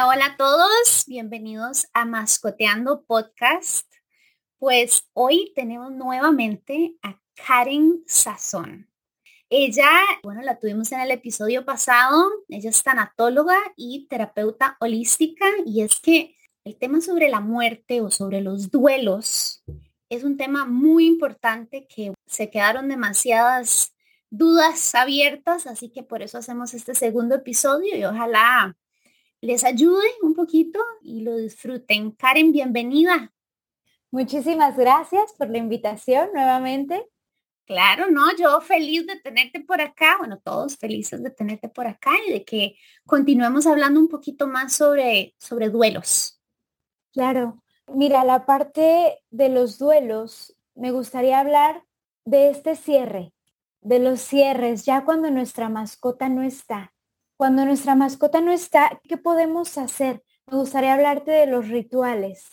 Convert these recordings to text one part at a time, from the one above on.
Hola, a todos. Bienvenidos a Mascoteando Podcast. Pues hoy tenemos nuevamente a Karen Sazón. Ella, bueno, la tuvimos en el episodio pasado. Ella es tanatóloga y terapeuta holística y es que el tema sobre la muerte o sobre los duelos es un tema muy importante que se quedaron demasiadas dudas abiertas, así que por eso hacemos este segundo episodio y ojalá les ayude un poquito y lo disfruten. Karen, bienvenida. Muchísimas gracias por la invitación nuevamente. Claro, no, yo feliz de tenerte por acá, bueno, todos felices de tenerte por acá y de que continuemos hablando un poquito más sobre, sobre duelos. Claro, mira, la parte de los duelos, me gustaría hablar de este cierre, de los cierres, ya cuando nuestra mascota no está. Cuando nuestra mascota no está, ¿qué podemos hacer? Me gustaría hablarte de los rituales.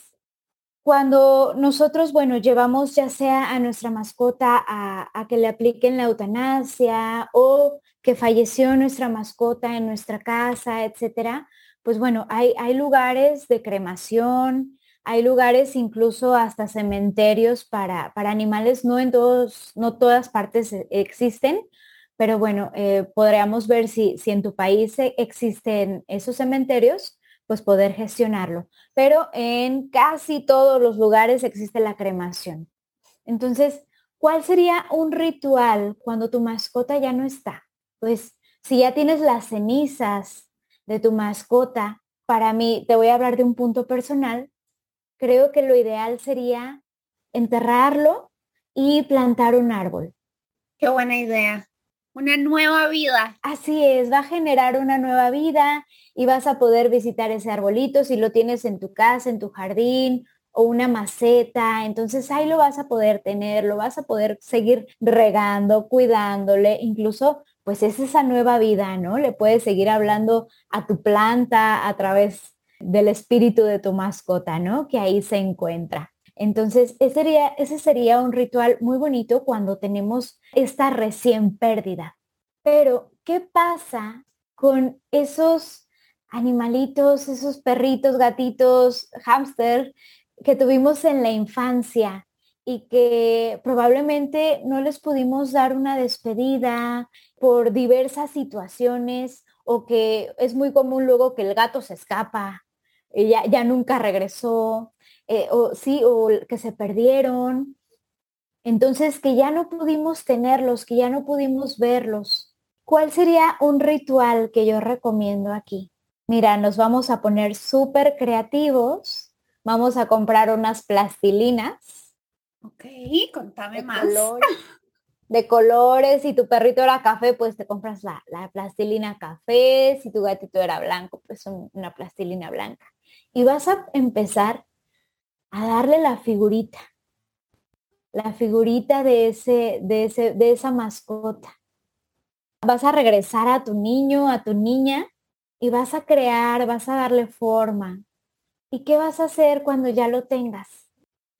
Cuando nosotros, bueno, llevamos ya sea a nuestra mascota a, que le apliquen la eutanasia o que falleció nuestra mascota en nuestra casa, etcétera, pues bueno, hay, hay lugares de cremación, hay lugares incluso hasta cementerios para, para animales, no en todos, no todas partes e, existen, pero bueno, eh, podríamos ver si, si en tu país existen esos cementerios, pues poder gestionarlo. Pero en casi todos los lugares existe la cremación. Entonces, ¿cuál sería un ritual cuando tu mascota ya no está? Pues si ya tienes las cenizas de tu mascota, para mí, te voy a hablar de un punto personal, creo que lo ideal sería enterrarlo y plantar un árbol. Qué buena idea una nueva vida. Así es, va a generar una nueva vida y vas a poder visitar ese arbolito si lo tienes en tu casa, en tu jardín o una maceta. Entonces ahí lo vas a poder tener, lo vas a poder seguir regando, cuidándole, incluso pues es esa nueva vida, ¿no? Le puedes seguir hablando a tu planta a través del espíritu de tu mascota, ¿no? Que ahí se encuentra. Entonces, ese sería, ese sería un ritual muy bonito cuando tenemos esta recién pérdida. Pero, ¿qué pasa con esos animalitos, esos perritos, gatitos, hámster que tuvimos en la infancia y que probablemente no les pudimos dar una despedida por diversas situaciones o que es muy común luego que el gato se escapa y ya, ya nunca regresó eh, o sí, o que se perdieron. Entonces, que ya no pudimos tenerlos, que ya no pudimos verlos. ¿Cuál sería un ritual que yo recomiendo aquí? Mira, nos vamos a poner súper creativos. Vamos a comprar unas plastilinas. Ok, contame más. de colores. Si tu perrito era café, pues te compras la, la plastilina café. Si tu gatito era blanco, pues una plastilina blanca. Y vas a empezar a darle la figurita, la figurita de, ese, de, ese, de esa mascota. Vas a regresar a tu niño, a tu niña, y vas a crear, vas a darle forma. ¿Y qué vas a hacer cuando ya lo tengas?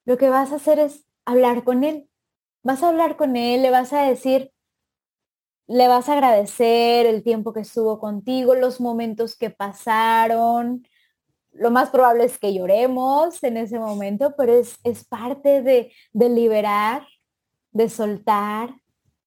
Lo que vas a hacer es hablar con él. Vas a hablar con él, le vas a decir, le vas a agradecer el tiempo que estuvo contigo, los momentos que pasaron, lo más probable es que lloremos en ese momento, pero es, es parte de, de liberar, de soltar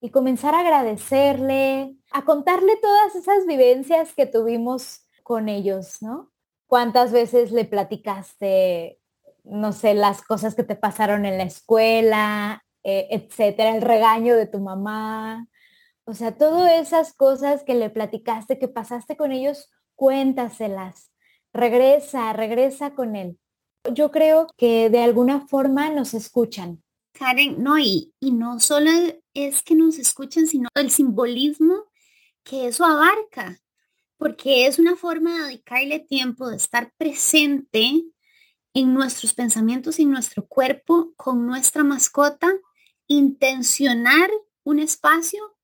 y comenzar a agradecerle, a contarle todas esas vivencias que tuvimos con ellos, ¿no? ¿Cuántas veces le platicaste, no sé, las cosas que te pasaron en la escuela, eh, etcétera, el regaño de tu mamá? O sea, todas esas cosas que le platicaste, que pasaste con ellos, cuéntaselas regresa, regresa con él. Yo creo que de alguna forma nos escuchan. Karen, no, y, y no solo es que nos escuchen, sino el simbolismo que eso abarca, porque es una forma de dedicarle tiempo, de estar presente en nuestros pensamientos en nuestro cuerpo con nuestra mascota, intencionar un espacio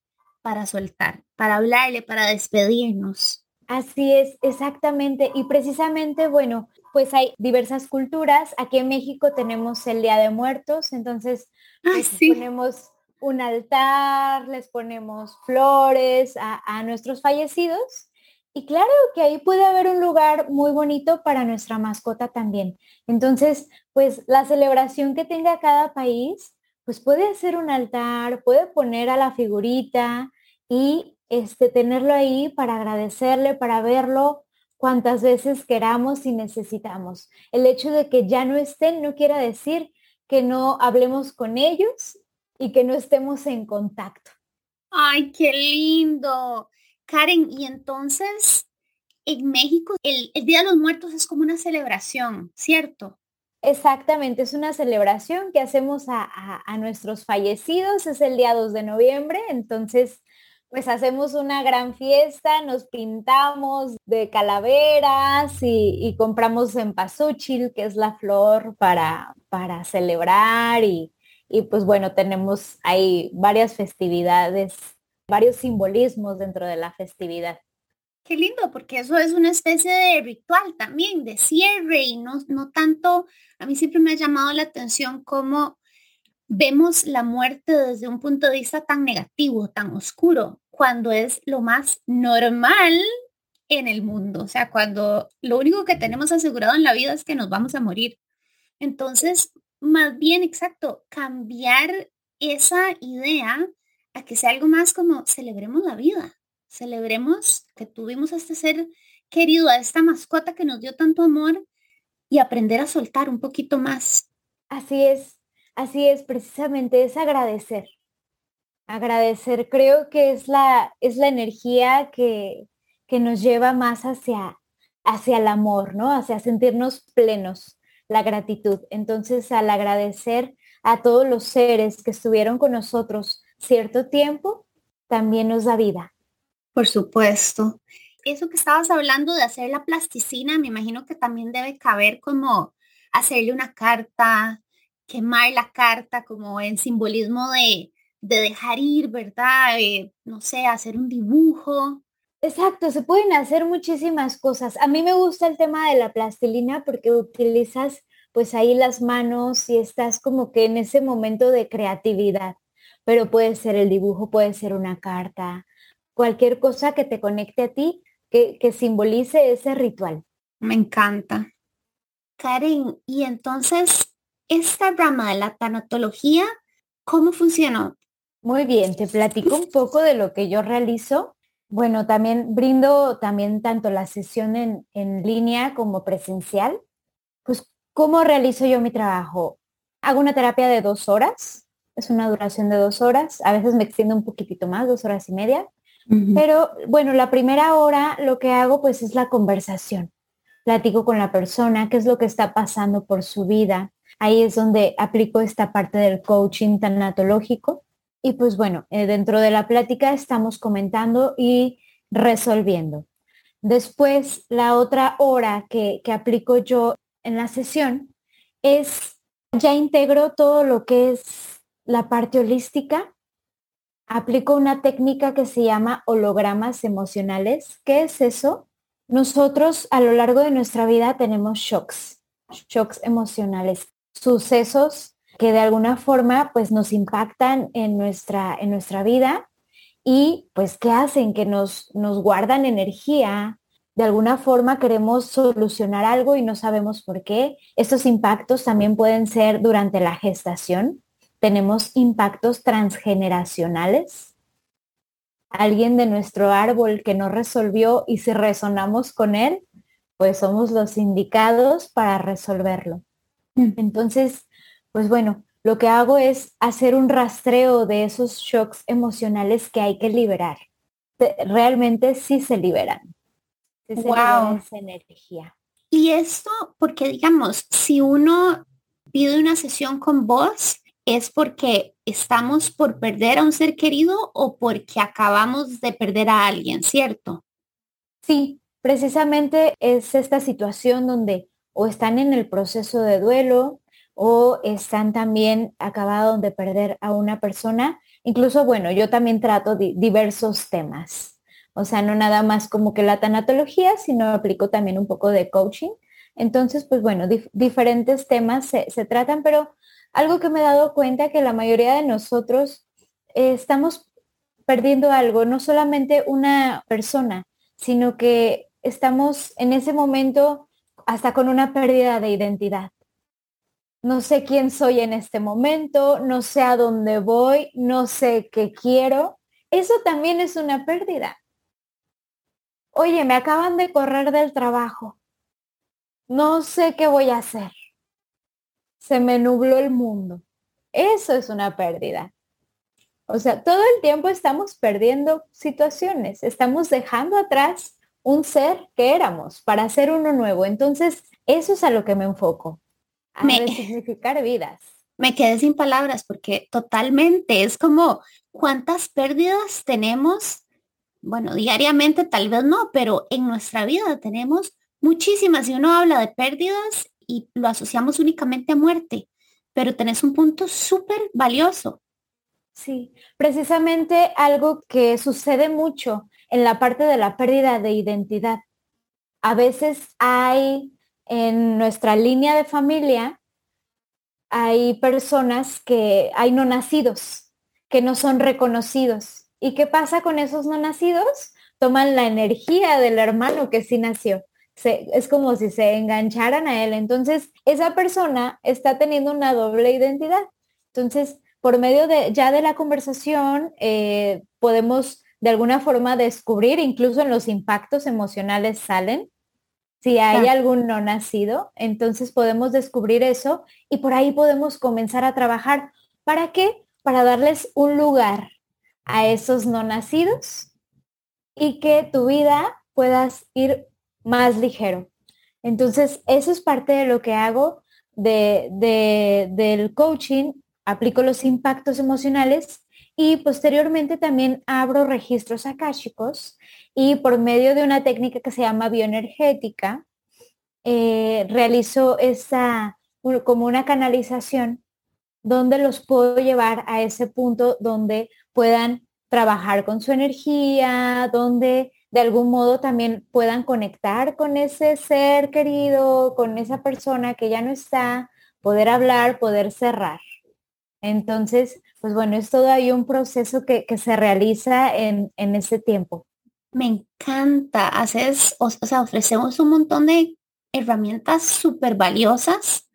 para soltar, para hablarle, para despedirnos. Así es, exactamente. Y precisamente, bueno, pues hay diversas culturas. Aquí en México tenemos el Día de Muertos, entonces pues, ponemos un altar, les ponemos flores a, nuestros fallecidos Y claro que ahí puede haber un lugar muy bonito para nuestra mascota también. Entonces, pues la celebración que tenga cada país, pues puede hacer un altar, puede poner a la figurita y este, tenerlo ahí para agradecerle, para verlo cuantas veces queramos y necesitamos. El hecho de que ya no estén no quiere decir que no hablemos con ellos y que no estemos en contacto. Ay, qué lindo. Karen, y entonces en México el, Día de los Muertos es como una celebración, ¿cierto? Exactamente, es una celebración que hacemos a, a, nuestros fallecidos, es el día 2 de noviembre, entonces pues hacemos una gran fiesta, nos pintamos de calaveras y, y compramos empasúchil, que es la flor para, para celebrar y, y pues bueno, tenemos ahí varias festividades, varios simbolismos dentro de la festividad. Qué lindo, porque eso es una especie de ritual también, de cierre y no, no tanto, a mí siempre me ha llamado la atención cómo vemos la muerte desde un punto de vista tan negativo, tan oscuro, cuando es lo más normal en el mundo. O sea, cuando lo único que tenemos asegurado en la vida es que nos vamos a morir. Entonces, más bien, exacto, cambiar esa idea a que sea algo más como celebremos la vida, celebremos que tuvimos a este ser querido, a esta mascota que nos dio tanto amor y aprender a soltar un poquito más. Así es, así es, precisamente es agradecer. Agradecer creo que es la, es la energía que, que nos lleva más hacia, hacia el amor, ¿no? Hacia sentirnos plenos la gratitud. Entonces, al agradecer a todos los seres que estuvieron con nosotros cierto tiempo, también nos da vida. Por supuesto. Eso que estabas hablando de hacer la plasticina, me imagino que también debe caber como hacerle una carta, quemar la carta como en simbolismo de, de dejar ir, ¿verdad? no sé, hacer un dibujo. Exacto, se pueden hacer muchísimas cosas. A mí me gusta el tema de la plastilina porque utilizas pues ahí las manos y estás como que en ese momento de creatividad. Pero puede ser el dibujo, puede ser una carta, cualquier cosa que te conecte a ti, que, que simbolice ese ritual. Me encanta. Karen, y entonces, esta rama de la tanatología, ¿cómo funcionó? Muy bien, te platico un poco de lo que yo realizo bueno, también brindo también tanto la sesión en, en línea como presencial. Pues, ¿cómo realizo yo mi trabajo? Hago una terapia de dos horas, es una duración de dos horas, a veces me extiendo un poquitito más, dos horas y media. Pero bueno, la primera hora lo que hago pues es la conversación. Platico con la persona, qué es lo que está pasando por su vida. Ahí es donde aplico esta parte del coaching tanatológico y pues bueno, eh, dentro de la plática estamos comentando y resolviendo. Después, la otra hora que, que aplico yo en la sesión es, ya integro todo lo que es la parte holística. Aplico una técnica que se llama hologramas emocionales. ¿Qué es eso? Nosotros a lo largo de nuestra vida tenemos shocks, shocks emocionales, sucesos que de alguna forma pues nos impactan en nuestra, en nuestra vida y pues que hacen que nos, nos guardan energía. De alguna forma queremos solucionar algo y no sabemos por qué. Estos impactos también pueden ser durante la gestación. Tenemos impactos transgeneracionales. Alguien de nuestro árbol que no resolvió y si resonamos con él, pues somos los indicados para resolverlo. Mm. Entonces, pues bueno, lo que hago es hacer un rastreo de esos shocks emocionales que hay que liberar. Realmente sí se liberan. wow. esa energía. Y esto, porque digamos, si uno pide una sesión con vos, es porque estamos por perder a un ser querido o porque acabamos de perder a alguien, ¿cierto? Sí, precisamente es esta situación donde o están en el proceso de duelo, o están también acabados de perder a una persona. Incluso, bueno, yo también trato diversos temas. O sea, no nada más como que la tanatología, sino aplico también un poco de coaching. Entonces, pues bueno, diferentes temas se, tratan, pero algo que me he dado cuenta que la mayoría de nosotros estamos perdiendo algo, no solamente una persona, sino que estamos en ese momento hasta con una pérdida de identidad. No sé quién soy en este momento, no sé a dónde voy, no sé qué quiero. Eso también es una pérdida. Oye, me acaban de correr del trabajo. No sé qué voy a hacer. Se me nubló el mundo. Eso es una pérdida. O sea, todo el tiempo estamos perdiendo situaciones, estamos dejando atrás un ser que éramos para ser uno nuevo. Entonces, eso es a lo que me enfoco, a me, resignificar vidas. Me quedé sin palabras porque totalmente es como cuántas pérdidas tenemos, bueno, diariamente tal vez no, pero en nuestra vida tenemos muchísimas. Y uno habla de pérdidas y lo asociamos únicamente a muerte, pero tenés un punto súper valioso Sí, precisamente algo que sucede mucho en la parte de la pérdida de identidad. A veces hay en nuestra línea de familia, hay personas que hay no nacidos, que no son reconocidos. ¿Y qué pasa con esos no nacidos? Toman la energía del hermano que sí nació. es como si se engancharan a él. Entonces, esa persona está teniendo una doble identidad. Entonces, por medio de ya de la conversación eh, podemos de alguna forma descubrir, incluso en los impactos emocionales salen, si hay algún no nacido, entonces podemos descubrir eso y por ahí podemos comenzar a trabajar. ¿Para qué? Para darles un lugar a esos no nacidos y que tu vida puedas ir más ligero. Entonces, eso es parte de lo que hago de, del coaching aplico los impactos emocionales y posteriormente también abro registros akáshicos y por medio de una técnica que se llama bioenergética, eh, realizo esa como una canalización donde los puedo llevar a ese punto donde puedan trabajar con su energía, donde de algún modo también puedan conectar con ese ser querido, con esa persona que ya no está, poder hablar, poder cerrar. Entonces, pues bueno, es todo ahí un proceso que, se realiza en, en, ese tiempo. Me encanta, haces, o, sea, ofrecemos un montón de herramientas súper valiosas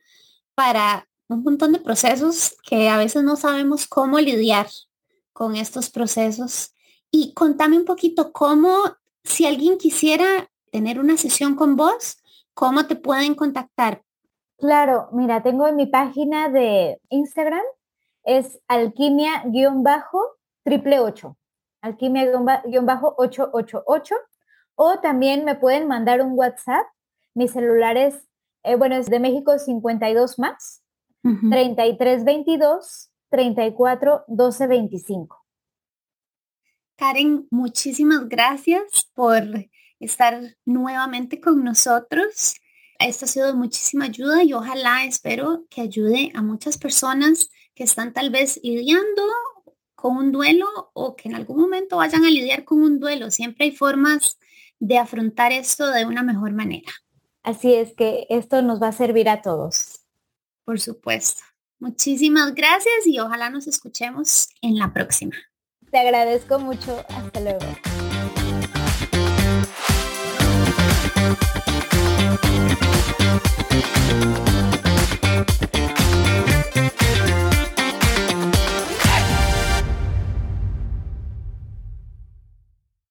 para un montón de procesos que a veces no sabemos cómo lidiar con estos procesos. Y contame un poquito cómo, si alguien quisiera tener una sesión con vos, cómo te pueden contactar. Claro, mira, tengo en mi página de Instagram es alquimia-triple 8. Alquimia-888. O también me pueden mandar un WhatsApp. Mi celular es, eh, bueno, es de México 52 más, 3322 34 12 25. Karen, muchísimas gracias por estar nuevamente con nosotros. Esto ha sido de muchísima ayuda y ojalá espero que ayude a muchas personas que están tal vez lidiando con un duelo o que en algún momento vayan a lidiar con un duelo. Siempre hay formas de afrontar esto de una mejor manera. Así es que esto nos va a servir a todos. Por supuesto. Muchísimas gracias y ojalá nos escuchemos en la próxima. Te agradezco mucho. Hasta luego.